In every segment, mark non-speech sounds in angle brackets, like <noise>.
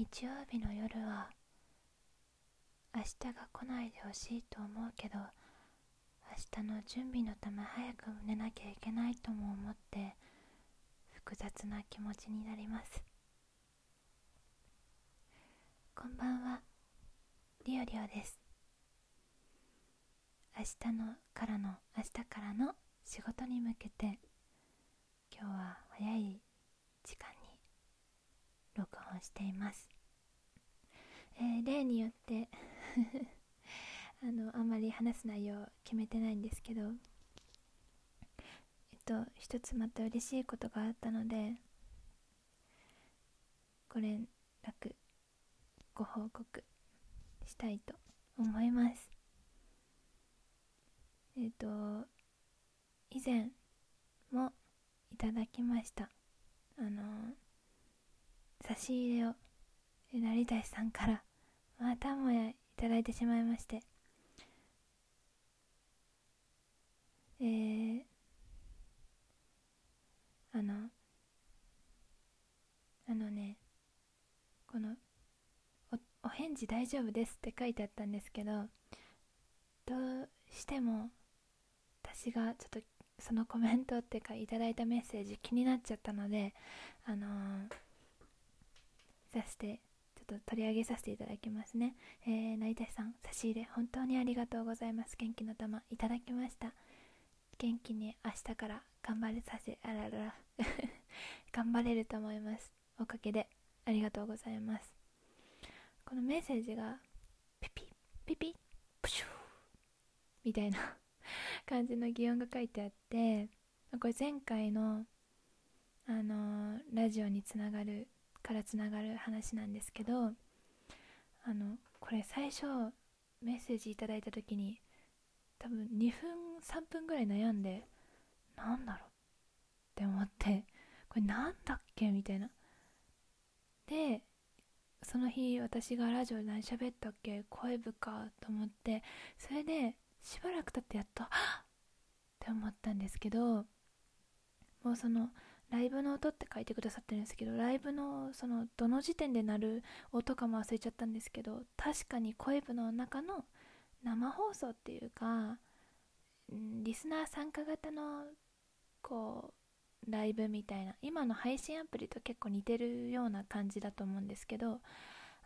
日曜日の夜は明日が来ないでほしいと思うけど明日の準備のため早く寝なきゃいけないとも思って複雑な気持ちになります。こんばんは。リオリオです。明日のからの明日からの仕事に向けて今日は早い時間に録音しています、えー、例によって <laughs> あのあんまり話す内容決めてないんですけどえっと一つまた嬉しいことがあったのでご連絡ご報告したいと思います。えっ、と以前もいただきました。あの差し入れを成田さんからまたもやいただいてしまいまして。えー、あのあのねこのお返事大丈夫ですって書いてあったんですけどどうしても私がちょっとそのコメントっていうかいただいたメッセージ気になっちゃったのであのー、さしてちょっと取り上げさせていただきますね、えー、成田さん差し入れ本当にありがとうございます。元気の玉いただきました。元気に明日から頑張れさせあららら <laughs> 頑張れると思います。おかげでありがとうございます。このメッセージがピピピピプシューみたいな <laughs> 感じの擬音が書いてあってこれ前回のあのラジオにつながるからつながる話なんですけどあのこれ最初メッセージいただいた時に多分2分3分ぐらい悩んでなんだろう？って思ってこれなんだっけ？みたいな。でその日私がラジオで何喋ったっけ？声部かと思ってそれでしばらく経ってやっと「はっ!」って思ったんですけどもうそのライブの音って書いてくださってるんですけどライブのそのどの時点で鳴る音かも忘れちゃったんですけど確かに声部の中の生放送っていうかリスナー参加型のこうライブみたいな今の配信アプリと結構似てるような感じだと思うんですけど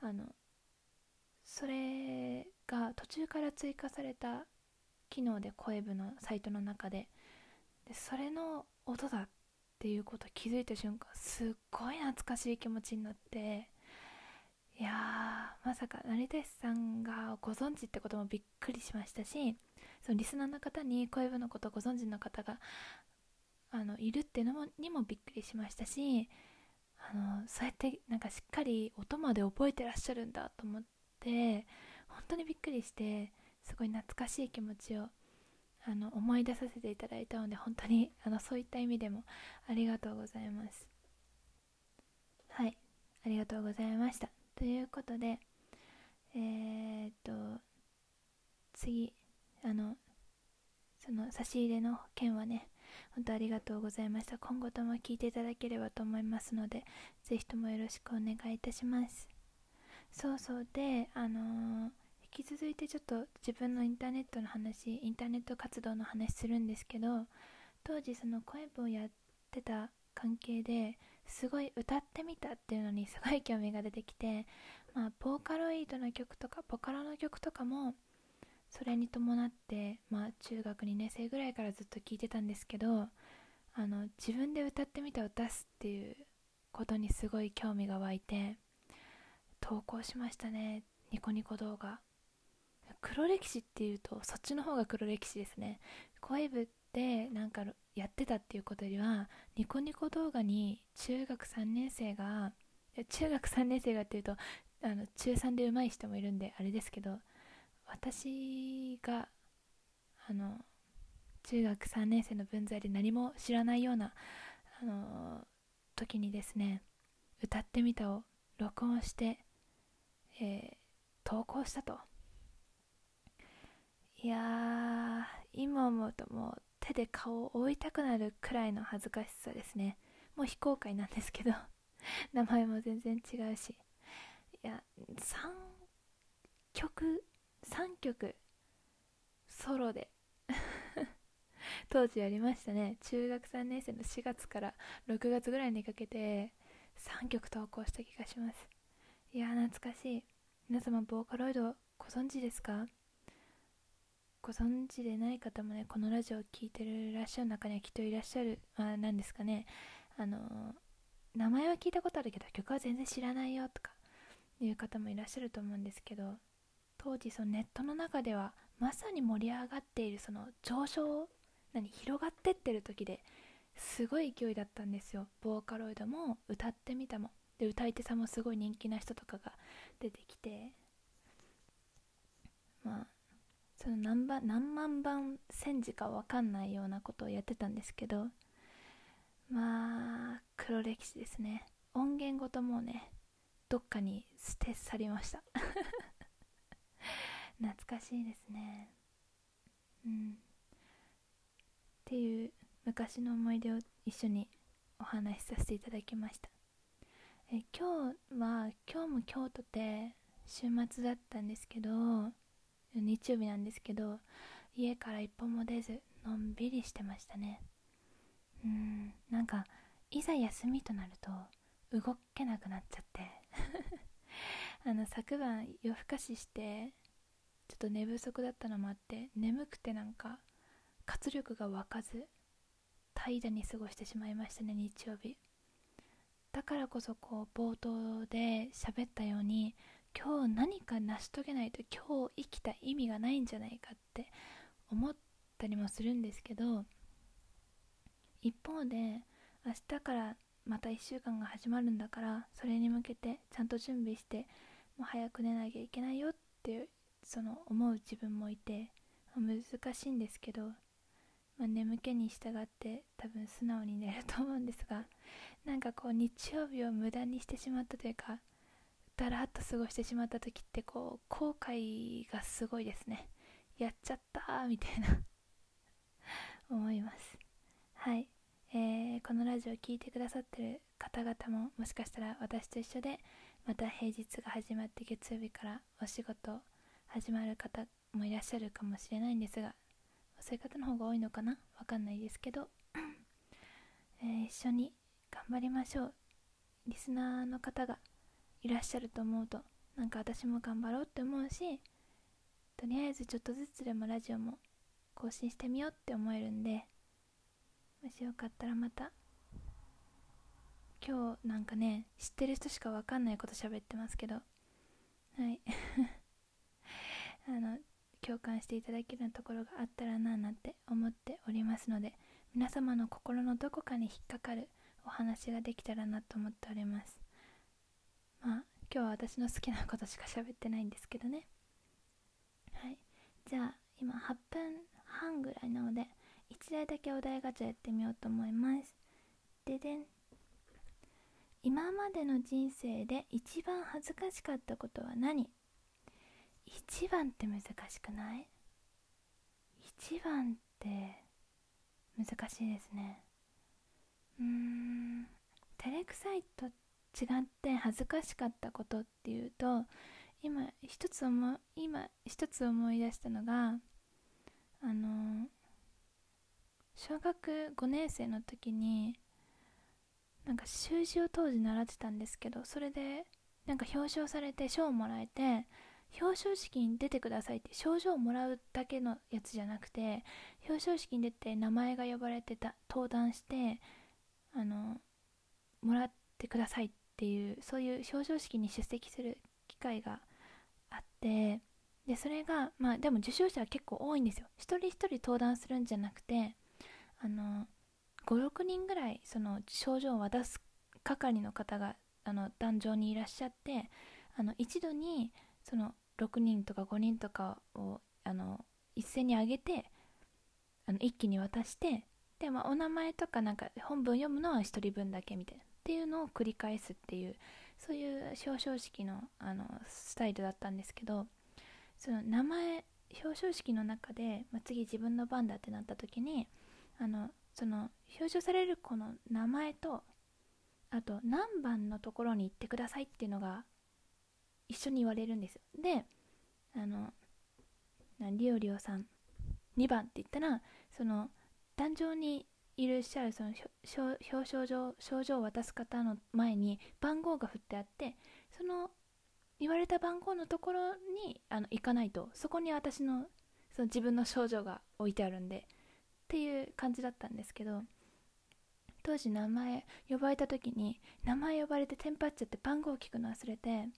あのそれが途中から追加された機能で声部のサイトの中ででそれの音だっていうこと気づいた瞬間すっごい懐かしい気持ちになっていやまさか成田さんがご存知ってこともびっくりしましたしそのリスナーの方に声部のことをご存知の方があのいるっていうのもにもびっくりしましたしあのそうやってなんかしっかり音まで覚えてらっしゃるんだと思って本当にびっくりしてすごい懐かしい気持ちをあの思い出させていただいたので本当に <laughs> あのそういった意味でもありがとうございます。はい。ありがとうございました。ということでえー、っと次あのその差し入れの件はね本当ありがとうございました。今後とも聞いていただければと思いますのでぜひともよろしくお願いいたします。そうそう。であのー、引き続いてちょっと自分のインターネットの話インターネット活動の話するんですけど当時その声部をやってた関係ですごい歌ってみたっていうのに <laughs> すごい興味が出てきてまあボーカロイドの曲とかボカロの曲とかもそれに伴って、まあ、中学2年生ぐらいからずっと聴いてたんですけどあの自分で歌ってみたを出すっていうことにすごい興味が湧いて投稿しましたね。ニコニコ動画。黒歴史っていうとそっちの方が黒歴史ですね。声部ってなんかやってたっていうことよりはニコニコ動画に中学3年生が中学3年生がっていうとあの中3で上手い人もいるんであれですけど私があの中学3年生の分際で何も知らないようなあの時にですね歌ってみたを録音して、えー、投稿したと。いや今思うともう手で顔を覆いたくなるくらいの恥ずかしさですね。もう非公開なんですけど。<laughs> 名前も全然違うし。いや3曲3曲ソロで。<laughs> 当時やりましたね。中学3年生の4月から6月ぐらいにかけて3曲投稿した気がします。いや懐かしい。皆様ボーカロイドご存知ですか？ご存知でない方もねこのラジオを聴いてるらっしゃる中にはきっといらっしゃるあなんですかね。あの名前は聞いたことあるけど曲は全然知らないよとかいう方もいらっしゃると思うんですけど当時そのネットの中ではまさに盛り上がっているその上昇何広がってってる時ですごい勢いだったんですよ。ボーカロイドも歌ってみたもで歌い手さんもすごい人気な人とかが出てきて。まあその何番何万番戦時か分かんないようなことをやってたんですけどまあ黒歴史ですね。音源ごともうねどっかに捨て去りました。<laughs> 懐かしいですね。うん。っていう昔の思い出を一緒にお話しさせていただきました。え今日は今日も京都で週末だったんですけど日曜日なんですけど家から一歩も出ずのんびりしてましたね。うんなんかいざ休みとなると動けなくなっちゃって。<laughs> あの昨晩夜更かししてちょっと寝不足だったのもあって眠くてなんか活力が湧かず怠惰に過ごしてしまいましたね日曜日。だからこそこう冒頭で喋ったように今日何か成し遂げないと今日生きた意味がないんじゃないかって思ったりもするんですけど一方で明日からまた1週間が始まるんだからそれに向けてちゃんと準備してもう早く寝なきゃいけないよっていうその思う自分もいて難しいんですけど、まあ、眠気に従って多分素直に寝ると思うんですがなんかこう日曜日を無駄にしてしまったというかだらっと過ごしてしまった時ってこう後悔がすごいですね。やっちゃったーみたいな。<laughs> 思います。はい、えー、このラジオ聴いてくださってる方々ももしかしたら私と一緒でまた平日が始まって月曜日からお仕事始まる方もいらっしゃるかもしれないんですがそういう方の方が多いのかな？わかんないですけど、<coughs> えー、一緒に頑張りましょう。リスナーの方がいらっしゃると思うとなんか私も頑張ろうって思うしとりあえずちょっとずつでもラジオも更新してみようって思えるんでもしよかったらまた今日なんかね知ってる人しか分かんないこと喋ってますけどはい。<laughs> あの共感していただけるところがあったらななんて思っておりますので皆様の心のどこかに引っかかるお話ができたらなと思っております。まあ今日は私の好きなことしか喋ってないんですけどね。はい。じゃあ今8分半ぐらいなので1台だけお題ガチャやってみようと思います。ででん。今までの人生で一番恥ずかしかったことは何？一番って難しくない？一番って難しいですね。うーん。照れくさいと違って恥ずかしかったことっていうと今一つ思今一つ思い出したのがあの小学5年生の時になんか習字を当時習ってたんですけどそれでなんか表彰されて賞をもらえて表彰式に出てくださいって賞状をもらうだけのやつじゃなくて表彰式に出て名前が呼ばれてた登壇してあのもらってくださいってっていうそういう表彰式に出席する機会があってでそれがまあでも受賞者は結構多いんですよ。一人一人登壇するんじゃなくてあの56人ぐらいその症状を渡す係の方があの壇上にいらっしゃってあの一度にその6人とか5人とかをあの一斉に上げてあの一気に渡してで、まあ、お名前とかなんか本文読むのは1人分だけみたいな。っていうのを繰り返すっていうそういう表彰式のあのスタイルだったんですけどその名前表彰式の中で、まあ、次自分の番だってなった時にあのその表彰される子の名前とあと何番のところに行ってくださいっていうのが一緒に言われるんですよ。であのリオリオさん2番って言ったらその壇上にいらっしゃるその表彰状症状を渡す方の前に番号が振ってあってその言われた番号のところにあの行かないとそこに私のその自分の症状が置いてあるんでっていう感じだったんですけど当時名前呼ばれた時に名前呼ばれてテンパっちゃって番号を聞くの忘れて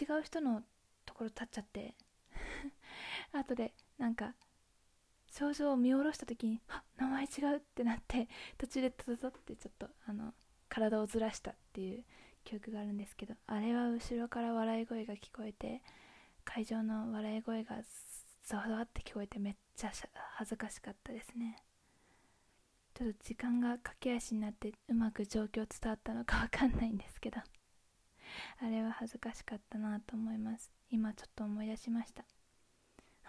違う人のところ立っちゃって <laughs> 後でなんか症状を見下ろした時にあ名前違うってなって <laughs> 途中でトトトってちょっとあの体をずらしたっていう記憶があるんですけどあれは後ろから笑い声が聞こえて会場の笑い声がザワザワって聞こえてめっちゃ恥ずかしかったですね。ちょっと時間が駆け足になってうまく状況伝わったのかわかんないんですけど <laughs> あれは恥ずかしかったなと思います。今ちょっと思い出しました。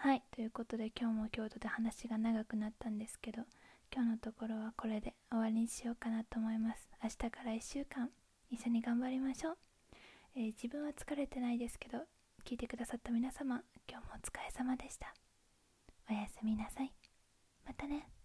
はい。ということで今日も京都で話が長くなったんですけど今日のところはこれで終わりにしようかなと思います。明日から1週間一緒に頑張りましょう、えー、自分は疲れてないですけど聞いてくださった皆様今日もお疲れ様でした。おやすみなさい。またね。